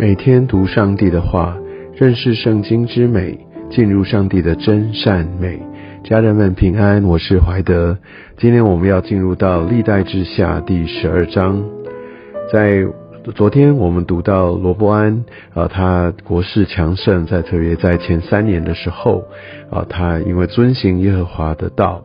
每天读上帝的话，认识圣经之美，进入上帝的真善美。家人们平安，我是怀德。今天我们要进入到历代之下第十二章，在。昨天我们读到罗伯安，啊，他国势强盛，在特别在前三年的时候，啊，他因为遵行耶和华的道，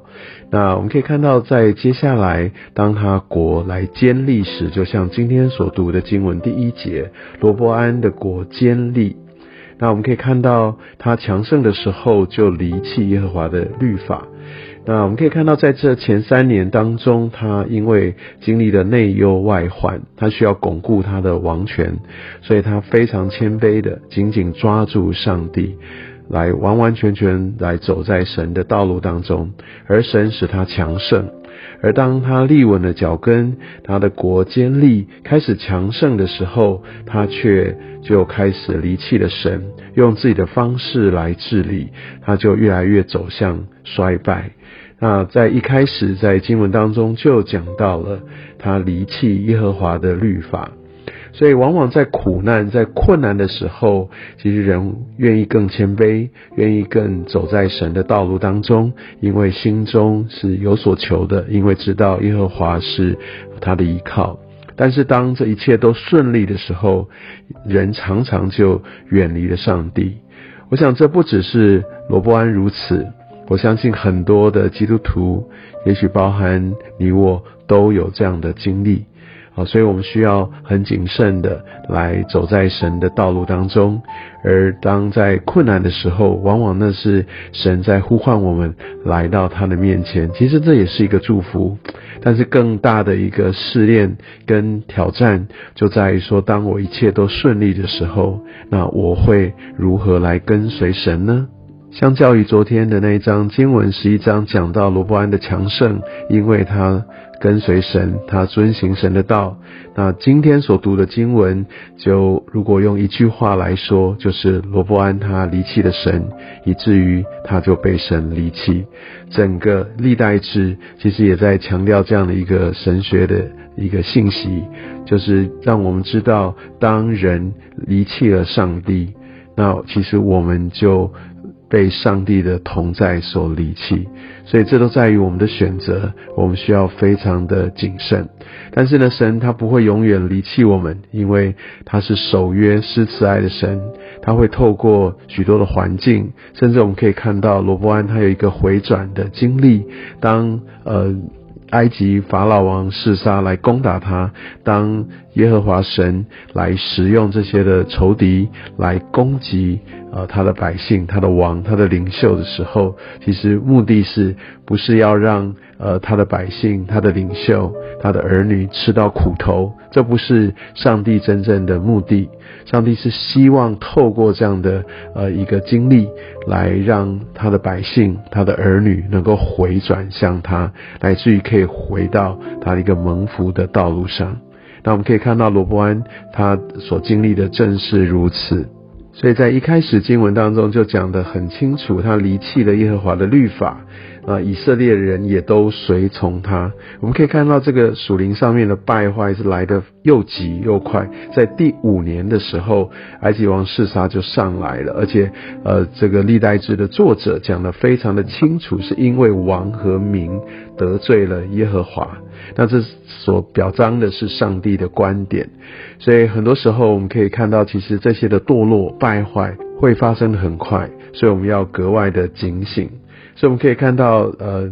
那我们可以看到，在接下来，当他国来坚立时，就像今天所读的经文第一节，罗伯安的国坚立，那我们可以看到他强盛的时候，就离弃耶和华的律法。那我们可以看到，在这前三年当中，他因为经历了内忧外患，他需要巩固他的王权，所以他非常谦卑的紧紧抓住上帝，来完完全全来走在神的道路当中，而神使他强盛。而当他立稳了脚跟，他的国坚立，开始强盛的时候，他却就开始离弃了神，用自己的方式来治理，他就越来越走向衰败。那在一开始，在经文当中就讲到了他离弃耶和华的律法，所以往往在苦难、在困难的时候，其实人愿意更谦卑，愿意更走在神的道路当中，因为心中是有所求的，因为知道耶和华是他的依靠。但是当这一切都顺利的时候，人常常就远离了上帝。我想这不只是罗伯安如此。我相信很多的基督徒，也许包含你我，都有这样的经历啊，所以我们需要很谨慎的来走在神的道路当中。而当在困难的时候，往往那是神在呼唤我们来到他的面前。其实这也是一个祝福，但是更大的一个试炼跟挑战，就在于说，当我一切都顺利的时候，那我会如何来跟随神呢？相较于昨天的那一章经文，十一章讲到罗伯安的强盛，因为他跟随神，他遵行神的道。那今天所读的经文，就如果用一句话来说，就是罗伯安他离弃了神，以至于他就被神离弃。整个历代志其实也在强调这样的一个神学的一个信息，就是让我们知道，当人离弃了上帝，那其实我们就。被上帝的同在所离弃，所以这都在于我们的选择，我们需要非常的谨慎。但是呢，神他不会永远离弃我们，因为他是守约施慈爱的神，他会透过许多的环境，甚至我们可以看到罗伯安他有一个回转的经历，当呃。埃及法老王示杀来攻打他，当耶和华神来使用这些的仇敌来攻击呃他的百姓、他的王、他的领袖的时候，其实目的是不是要让呃他的百姓、他的领袖、他的儿女吃到苦头？这不是上帝真正的目的。上帝是希望透过这样的呃一个经历，来让他的百姓、他的儿女能够回转向他，乃至于可以回到他的一个蒙福的道路上。那我们可以看到罗伯安他所经历的正是如此。所以在一开始经文当中就讲得很清楚，他离弃了耶和华的律法。啊，以色列人也都随从他。我们可以看到这个属灵上面的败坏是来的又急又快。在第五年的时候，埃及王示撒就上来了，而且呃，这个历代志的作者讲的非常的清楚，是因为王和民得罪了耶和华。那这所表彰的是上帝的观点。所以很多时候我们可以看到，其实这些的堕落败坏会发生的很快，所以我们要格外的警醒。所以我们可以看到，呃，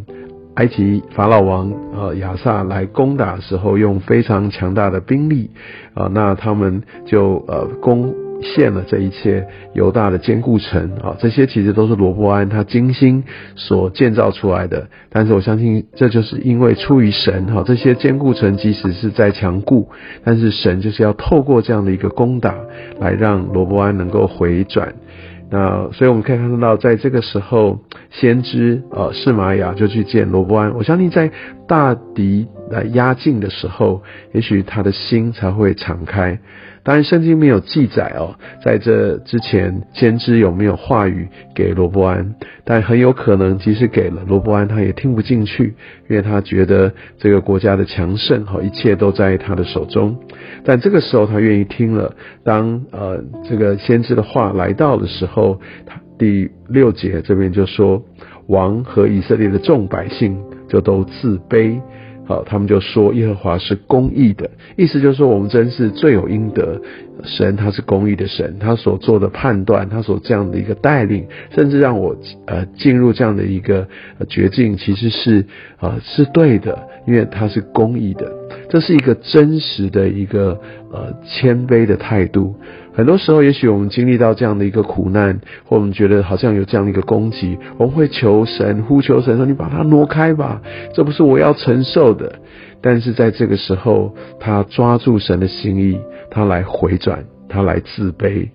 埃及法老王呃亚萨来攻打的时候，用非常强大的兵力，啊，那他们就呃攻陷了这一切犹大的坚固城啊，这些其实都是罗伯安他精心所建造出来的。但是我相信，这就是因为出于神哈，这些坚固城即使是在强固，但是神就是要透过这样的一个攻打，来让罗伯安能够回转。那所以我们可以看到，在这个时候，先知呃释玛雅就去见罗伯安。我相信在大敌来压境的时候，也许他的心才会敞开。当然，圣经没有记载哦，在这之前，先知有没有话语给罗伯安？但很有可能，即使给了罗伯安，他也听不进去，因为他觉得这个国家的强盛哈，一切都在他的手中。但这个时候，他愿意听了。当呃这个先知的话来到的时候，他第六节这边就说，王和以色列的众百姓就都自卑。好，他们就说耶和华是公义的，意思就是说我们真是罪有应得。神他是公义的神，他所做的判断，他所这样的一个带领，甚至让我呃进入这样的一个绝境，其实是呃是对的，因为他是公义的。这是一个真实的一个呃谦卑的态度。很多时候，也许我们经历到这样的一个苦难，或我们觉得好像有这样的一个攻击，我们会求神，呼求神说：“你把它挪开吧，这不是我要承受的。”但是在这个时候，他抓住神的心意，他来回转，他来自卑，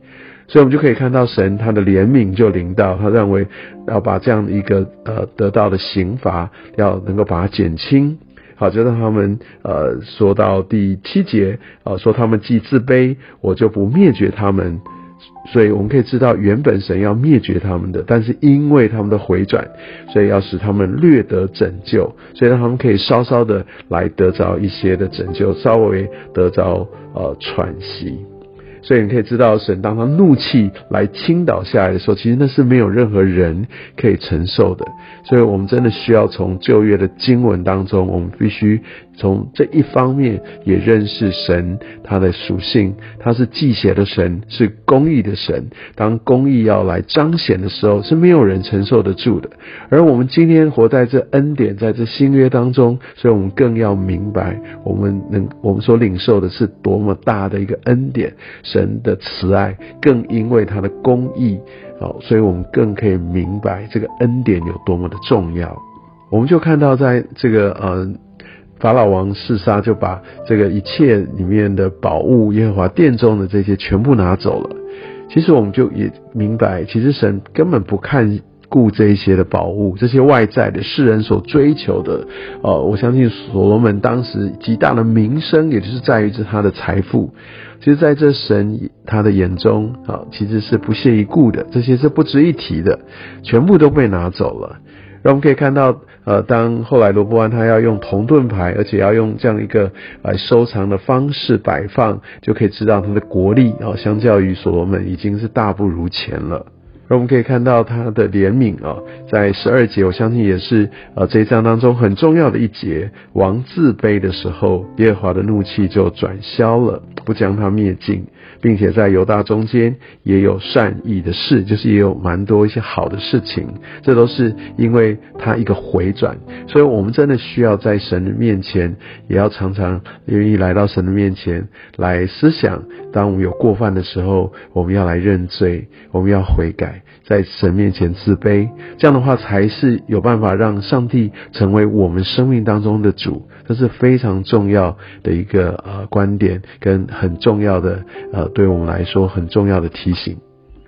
所以我们就可以看到神他的怜悯就临到，他认为要把这样的一个呃得到的刑罚要能够把它减轻。好，就让他们呃说到第七节啊，说他们既自卑，我就不灭绝他们。所以我们可以知道，原本神要灭绝他们的，但是因为他们的回转，所以要使他们略得拯救，所以让他们可以稍稍的来得着一些的拯救，稍微得着呃喘息。所以你可以知道，神当他怒气来倾倒下来的时候，其实那是没有任何人可以承受的。所以我们真的需要从旧约的经文当中，我们必须。从这一方面也认识神他的属性，他是祭邪的神，是公义的神。当公义要来彰显的时候，是没有人承受得住的。而我们今天活在这恩典，在这新约当中，所以我们更要明白，我们能我们所领受的是多么大的一个恩典，神的慈爱，更因为他的公义，哦，所以我们更可以明白这个恩典有多么的重要。我们就看到在这个呃。法老王示杀，就把这个一切里面的宝物，耶和华殿中的这些全部拿走了。其实我们就也明白，其实神根本不看顾这一些的宝物，这些外在的世人所追求的。哦，我相信所罗门当时极大的名声，也就是在于这他的财富。其实在这神他的眼中，啊，其实是不屑一顾的，这些是不值一提的，全部都被拿走了。我们可以看到，呃，当后来罗伯安他要用铜盾牌，而且要用这样一个来收藏的方式摆放，就可以知道他的国力啊，相较于所罗门已经是大不如前了。而我们可以看到他的怜悯啊，在十二节，我相信也是呃这一章当中很重要的一节。王自卑的时候，耶和华的怒气就转消了，不将他灭尽。并且在犹大中间也有善意的事，就是也有蛮多一些好的事情，这都是因为他一个回转，所以我们真的需要在神的面前，也要常常愿意来到神的面前来思想，当我们有过犯的时候，我们要来认罪，我们要悔改，在神面前自卑，这样的话才是有办法让上帝成为我们生命当中的主。这是非常重要的一个呃观点，跟很重要的呃，对我们来说很重要的提醒。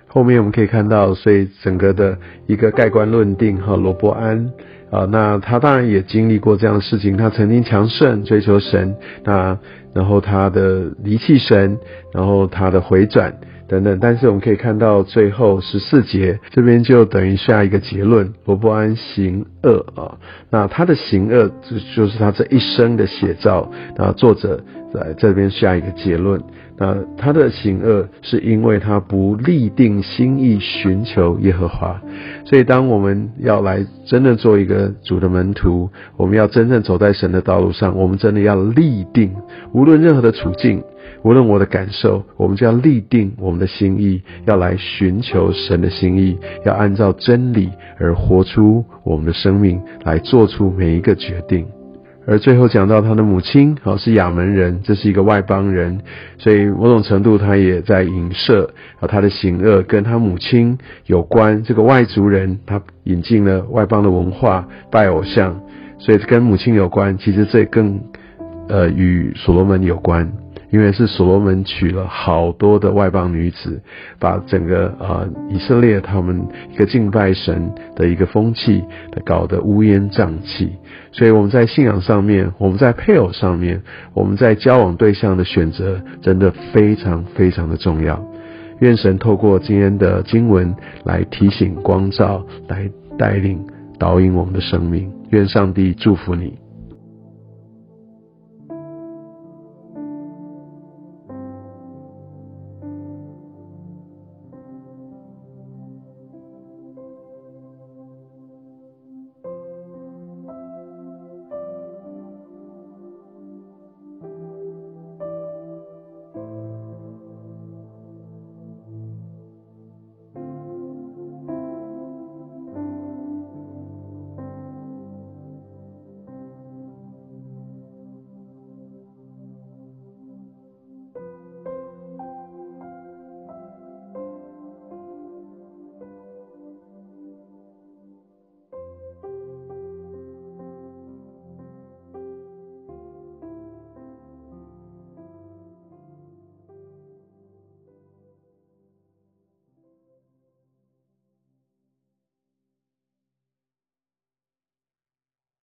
后面我们可以看到，所以整个的一个盖棺论定哈，罗伯安啊，那他当然也经历过这样的事情，他曾经强盛追求神，那然后他的离弃神，然后他的回转。等等，但是我们可以看到最后十四节这边就等于下一个结论：罗伯安行恶啊，那他的行恶就就是他这一生的写照。那作者在这边下一个结论：那他的行恶是因为他不立定心意寻求耶和华。所以，当我们要来真的做一个主的门徒，我们要真正走在神的道路上，我们真的要立定，无论任何的处境。无论我的感受，我们就要立定我们的心意，要来寻求神的心意，要按照真理而活出我们的生命，来做出每一个决定。而最后讲到他的母亲，好是亚门人，这是一个外邦人，所以某种程度他也在影射啊他的行恶跟他母亲有关。这个外族人他引进了外邦的文化，拜偶像，所以跟母亲有关。其实这更呃与所罗门有关。因为是所罗门娶了好多的外邦女子，把整个呃以色列他们一个敬拜神的一个风气搞得乌烟瘴气。所以我们在信仰上面，我们在配偶上面，我们在交往对象的选择，真的非常非常的重要。愿神透过今天的经文来提醒、光照、来带领、导引我们的生命。愿上帝祝福你。